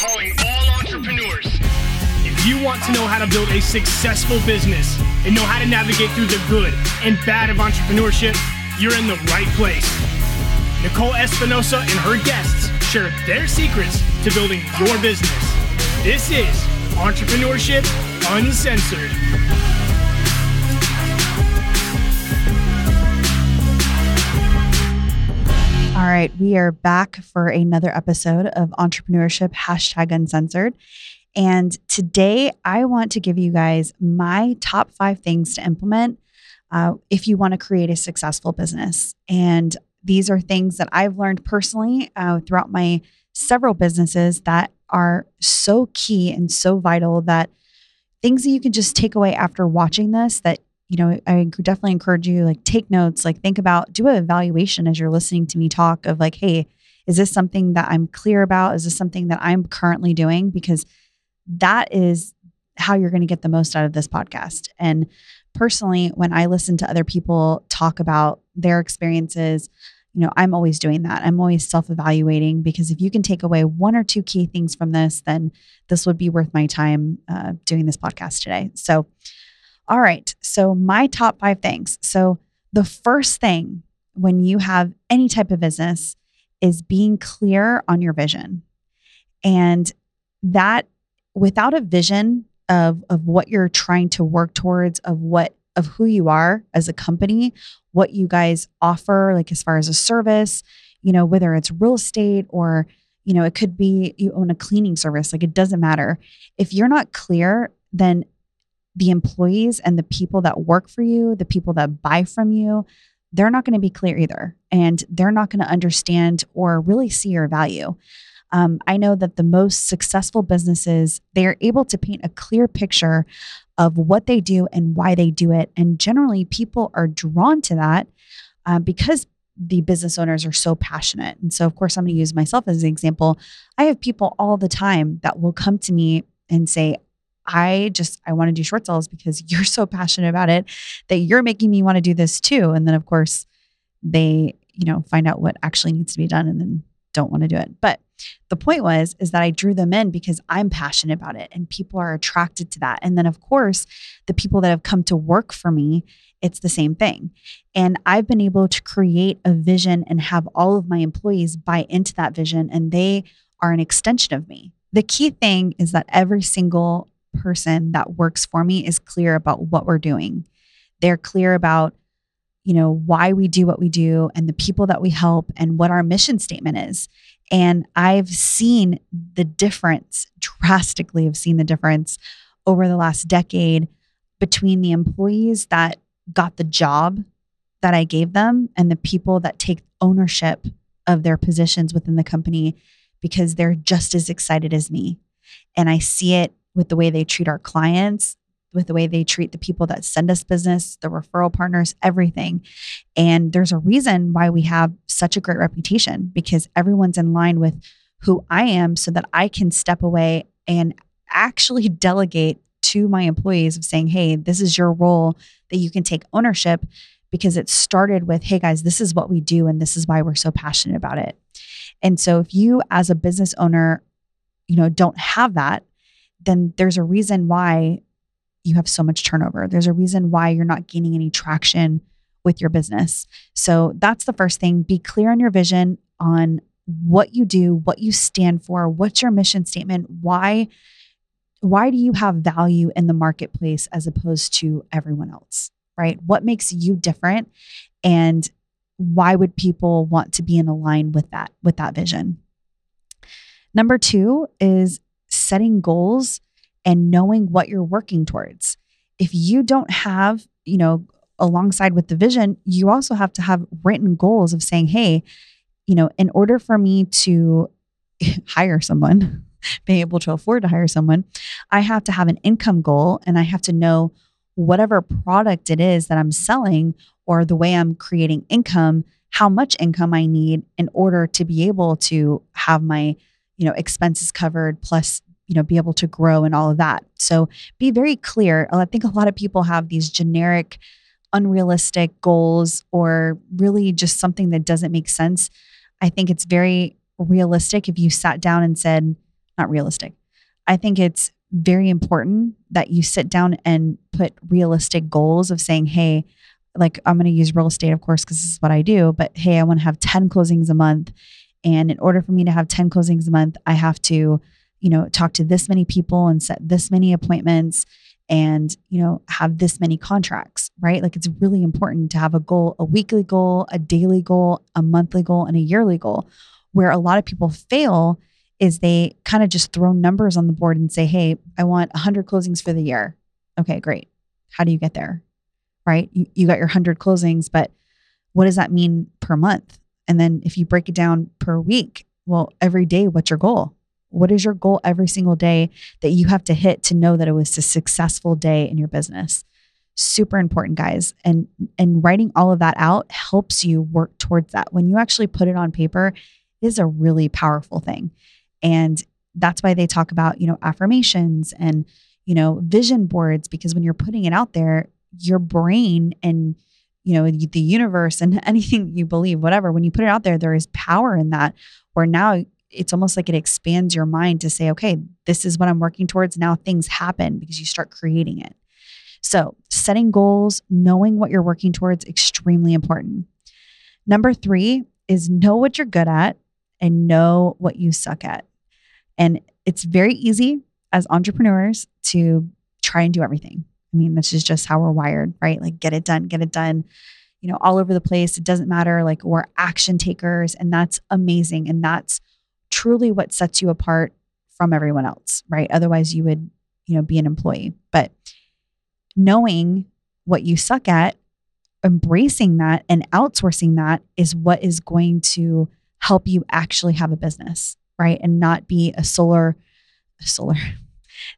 calling all entrepreneurs. If you want to know how to build a successful business and know how to navigate through the good and bad of entrepreneurship, you're in the right place. Nicole Espinosa and her guests share their secrets to building your business. This is Entrepreneurship Uncensored. Right, we are back for another episode of Entrepreneurship Hashtag Uncensored. And today I want to give you guys my top five things to implement uh, if you want to create a successful business. And these are things that I've learned personally uh, throughout my several businesses that are so key and so vital that things that you can just take away after watching this that you know, I definitely encourage you like take notes, like think about, do an evaluation as you're listening to me talk of like, hey, is this something that I'm clear about? Is this something that I'm currently doing? Because that is how you're going to get the most out of this podcast. And personally, when I listen to other people talk about their experiences, you know, I'm always doing that. I'm always self evaluating because if you can take away one or two key things from this, then this would be worth my time uh, doing this podcast today. So, all right. So, my top five things. So, the first thing when you have any type of business is being clear on your vision. And that without a vision of, of what you're trying to work towards, of what of who you are as a company, what you guys offer, like as far as a service, you know, whether it's real estate or, you know, it could be you own a cleaning service, like it doesn't matter. If you're not clear, then the employees and the people that work for you, the people that buy from you, they're not going to be clear either. And they're not going to understand or really see your value. Um, I know that the most successful businesses, they are able to paint a clear picture of what they do and why they do it. And generally, people are drawn to that uh, because the business owners are so passionate. And so, of course, I'm going to use myself as an example. I have people all the time that will come to me and say, I just I want to do short sales because you're so passionate about it that you're making me want to do this too. And then of course they, you know, find out what actually needs to be done and then don't want to do it. But the point was is that I drew them in because I'm passionate about it and people are attracted to that. And then of course, the people that have come to work for me, it's the same thing. And I've been able to create a vision and have all of my employees buy into that vision and they are an extension of me. The key thing is that every single person that works for me is clear about what we're doing. They're clear about, you know, why we do what we do and the people that we help and what our mission statement is. And I've seen the difference drastically, have seen the difference over the last decade between the employees that got the job that I gave them and the people that take ownership of their positions within the company because they're just as excited as me. And I see it with the way they treat our clients, with the way they treat the people that send us business, the referral partners, everything. And there's a reason why we have such a great reputation because everyone's in line with who I am so that I can step away and actually delegate to my employees of saying, hey, this is your role that you can take ownership because it started with, hey guys, this is what we do and this is why we're so passionate about it. And so if you as a business owner, you know, don't have that, then there's a reason why you have so much turnover. There's a reason why you're not gaining any traction with your business. So that's the first thing. Be clear on your vision, on what you do, what you stand for, what's your mission statement, why why do you have value in the marketplace as opposed to everyone else, right? What makes you different and why would people want to be in a line with that with that vision? Number 2 is setting goals and knowing what you're working towards. If you don't have, you know, alongside with the vision, you also have to have written goals of saying, hey, you know, in order for me to hire someone, be able to afford to hire someone, I have to have an income goal and I have to know whatever product it is that I'm selling or the way I'm creating income, how much income I need in order to be able to have my, you know, expenses covered plus you know be able to grow and all of that so be very clear uh, i think a lot of people have these generic unrealistic goals or really just something that doesn't make sense i think it's very realistic if you sat down and said not realistic. I think it's very important that you sit down and put realistic goals of saying, hey, like I'm going to use real estate, of course, because this is what I do, but hey, I want to have 10 closings a month. And in order for me to have 10 closings a month, I have to, you know, talk to this many people and set this many appointments and, you know, have this many contracts, right? Like it's really important to have a goal, a weekly goal, a daily goal, a monthly goal, and a yearly goal. Where a lot of people fail is they kind of just throw numbers on the board and say, hey, I want 100 closings for the year. Okay, great. How do you get there? Right? You, you got your 100 closings, but what does that mean per month? And then if you break it down per week, well, every day, what's your goal? What is your goal every single day that you have to hit to know that it was a successful day in your business? Super important, guys. And and writing all of that out helps you work towards that. When you actually put it on paper, is a really powerful thing. And that's why they talk about, you know, affirmations and, you know, vision boards, because when you're putting it out there, your brain and, you know, the universe and anything you believe, whatever, when you put it out there, there is power in that where now it's almost like it expands your mind to say, okay, this is what I'm working towards. Now things happen because you start creating it. So, setting goals, knowing what you're working towards, extremely important. Number three is know what you're good at and know what you suck at. And it's very easy as entrepreneurs to try and do everything. I mean, this is just how we're wired, right? Like, get it done, get it done, you know, all over the place. It doesn't matter. Like, we're action takers, and that's amazing. And that's truly what sets you apart from everyone else, right? Otherwise, you would, you know, be an employee. But knowing what you suck at, embracing that and outsourcing that is what is going to help you actually have a business, right? And not be a solar, a solar,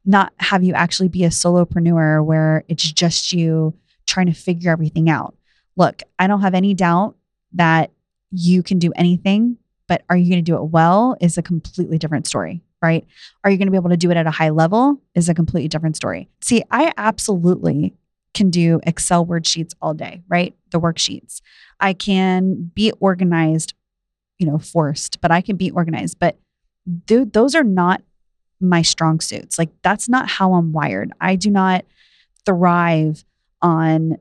not have you actually be a solopreneur where it's just you trying to figure everything out. Look, I don't have any doubt that you can do anything, but are you going to do it well is a completely different story, right? Are you going to be able to do it at a high level is a completely different story. See, I absolutely can do Excel worksheets all day, right? The worksheets. I can be organized you know, forced, but I can be organized. But th- those are not my strong suits. Like that's not how I'm wired. I do not thrive on,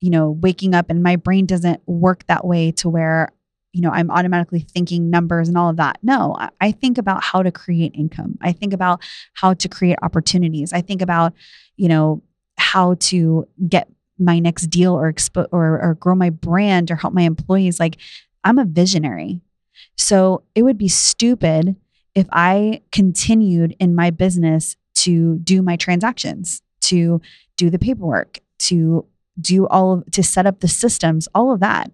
you know, waking up and my brain doesn't work that way to where, you know, I'm automatically thinking numbers and all of that. No, I, think about how to create income. I think about how to create opportunities. I think about, you know, how to get my next deal or expo- or, or grow my brand or help my employees. Like I'm a visionary. So it would be stupid if I continued in my business to do my transactions, to do the paperwork, to do all of, to set up the systems, all of that.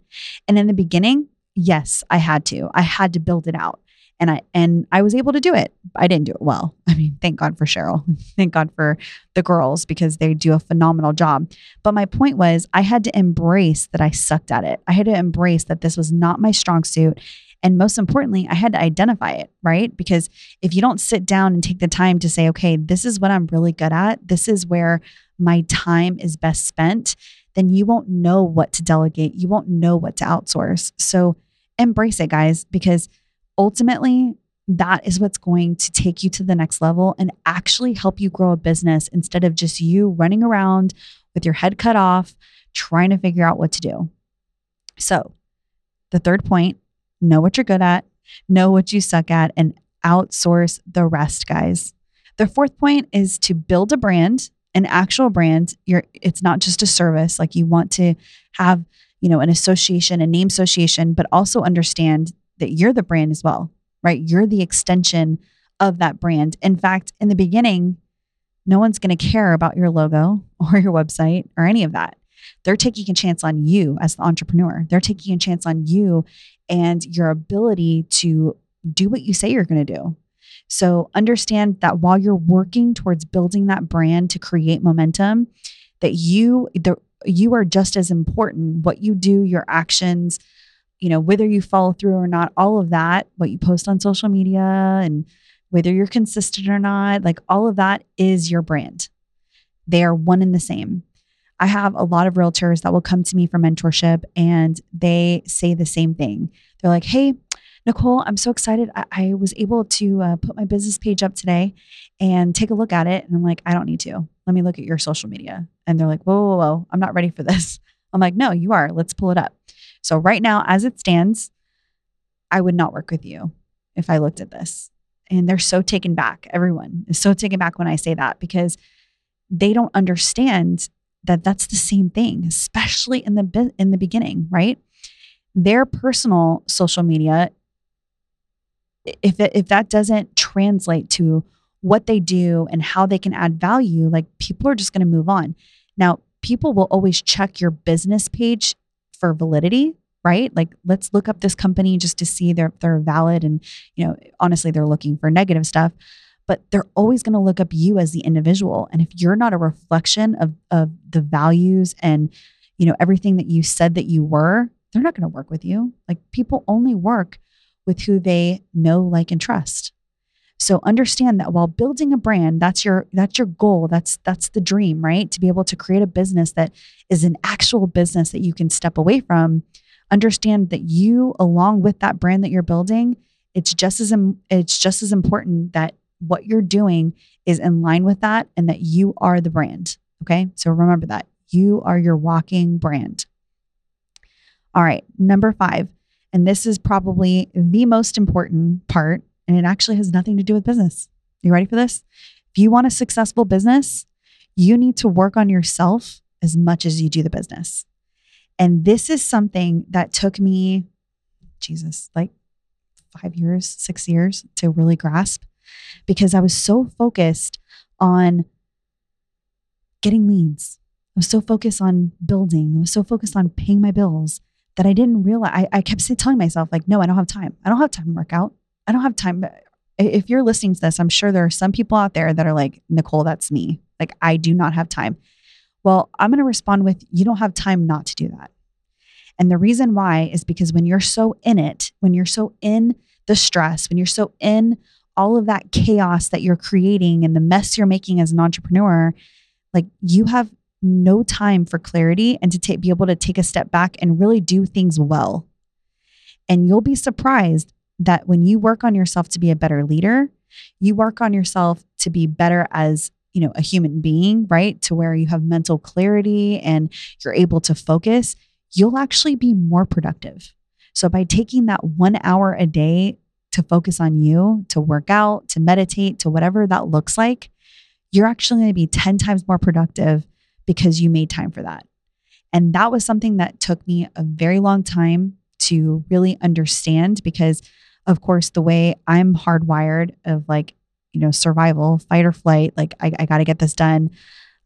And in the beginning, yes, I had to. I had to build it out. And I and I was able to do it. I didn't do it well. I mean, thank God for Cheryl. thank God for the girls because they do a phenomenal job. But my point was I had to embrace that I sucked at it. I had to embrace that this was not my strong suit and most importantly, I had to identify it, right? Because if you don't sit down and take the time to say, okay, this is what I'm really good at, this is where my time is best spent, then you won't know what to delegate. You won't know what to outsource. So embrace it, guys, because ultimately, that is what's going to take you to the next level and actually help you grow a business instead of just you running around with your head cut off, trying to figure out what to do. So, the third point know what you're good at, know what you suck at, and outsource the rest, guys. The fourth point is to build a brand, an actual brand. You're, it's not just a service. Like you want to have, you know, an association, a name association, but also understand that you're the brand as well, right? You're the extension of that brand. In fact, in the beginning, no one's going to care about your logo or your website or any of that. They're taking a chance on you as the entrepreneur. They're taking a chance on you and your ability to do what you say you're going to do. So understand that while you're working towards building that brand to create momentum, that you the, you are just as important. What you do, your actions, you know, whether you follow through or not, all of that, what you post on social media and whether you're consistent or not, like all of that is your brand. They are one and the same. I have a lot of realtors that will come to me for mentorship and they say the same thing. They're like, hey, Nicole, I'm so excited. I, I was able to uh, put my business page up today and take a look at it. And I'm like, I don't need to. Let me look at your social media. And they're like, whoa, whoa, whoa, I'm not ready for this. I'm like, no, you are. Let's pull it up. So, right now, as it stands, I would not work with you if I looked at this. And they're so taken back. Everyone is so taken back when I say that because they don't understand that that's the same thing, especially in the in the beginning, right? Their personal social media if it, if that doesn't translate to what they do and how they can add value, like people are just going to move on. Now, people will always check your business page for validity, right? Like let's look up this company just to see they're they're valid and you know, honestly they're looking for negative stuff, but they're always going to look up you as the individual. And if you're not a reflection of of the values and you know everything that you said that you were, they're not going to work with you. Like people only work with who they know, like and trust. So understand that while building a brand, that's your that's your goal. That's that's the dream, right? To be able to create a business that is an actual business that you can step away from. Understand that you along with that brand that you're building, it's just as it's just as important that what you're doing is in line with that and that you are the brand. Okay? So remember that. You are your walking brand. All right, number 5. And this is probably the most important part and it actually has nothing to do with business. You ready for this? If you want a successful business, you need to work on yourself as much as you do the business. And this is something that took me, Jesus, like five years, six years to really grasp because I was so focused on getting leads. I was so focused on building. I was so focused on paying my bills that I didn't realize. I, I kept telling myself, like, no, I don't have time. I don't have time to work out. I don't have time. If you're listening to this, I'm sure there are some people out there that are like, Nicole, that's me. Like, I do not have time. Well, I'm going to respond with, you don't have time not to do that. And the reason why is because when you're so in it, when you're so in the stress, when you're so in all of that chaos that you're creating and the mess you're making as an entrepreneur, like you have no time for clarity and to be able to take a step back and really do things well. And you'll be surprised that when you work on yourself to be a better leader, you work on yourself to be better as you know a human being right to where you have mental clarity and you're able to focus you'll actually be more productive so by taking that 1 hour a day to focus on you to work out to meditate to whatever that looks like you're actually going to be 10 times more productive because you made time for that and that was something that took me a very long time to really understand because of course, the way I'm hardwired of like, you know, survival, fight or flight, like I, I got to get this done.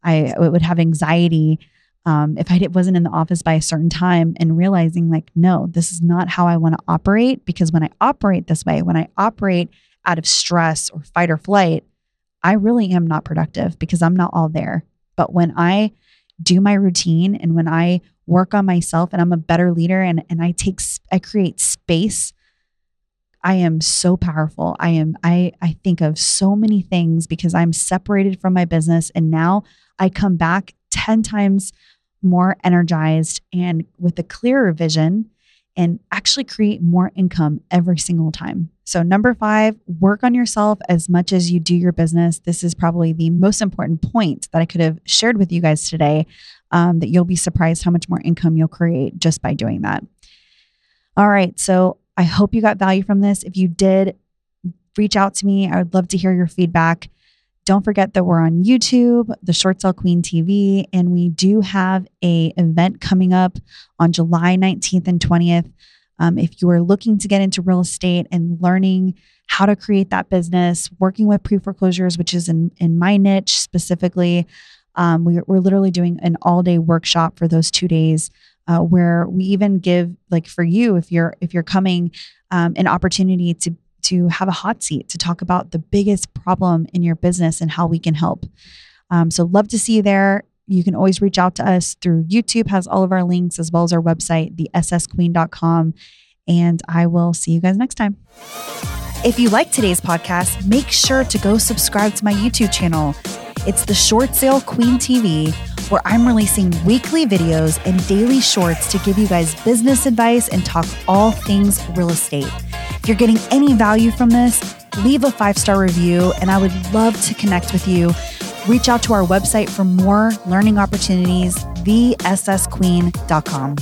I would have anxiety um, if I wasn't in the office by a certain time and realizing like, no, this is not how I want to operate. Because when I operate this way, when I operate out of stress or fight or flight, I really am not productive because I'm not all there. But when I do my routine and when I work on myself and I'm a better leader and, and I take, I create space I am so powerful. I am I I think of so many things because I'm separated from my business and now I come back 10 times more energized and with a clearer vision and actually create more income every single time. So, number five, work on yourself as much as you do your business. This is probably the most important point that I could have shared with you guys today. Um, that you'll be surprised how much more income you'll create just by doing that. All right. So, I hope you got value from this. If you did, reach out to me. I would love to hear your feedback. Don't forget that we're on YouTube, the Short Sale Queen TV, and we do have a event coming up on July 19th and 20th. Um, if you are looking to get into real estate and learning how to create that business, working with pre foreclosures, which is in, in my niche specifically, um, we, we're literally doing an all day workshop for those two days uh, where we even give like for you if you're if you're coming um, an opportunity to to have a hot seat to talk about the biggest problem in your business and how we can help. Um, so love to see you there. You can always reach out to us through YouTube has all of our links as well as our website, the ssqueen.com. And I will see you guys next time. If you like today's podcast, make sure to go subscribe to my YouTube channel. It's the Short Sale Queen TV where I'm releasing weekly videos and daily shorts to give you guys business advice and talk all things real estate. If you're getting any value from this, leave a five star review, and I would love to connect with you. Reach out to our website for more learning opportunities, thessqueen.com.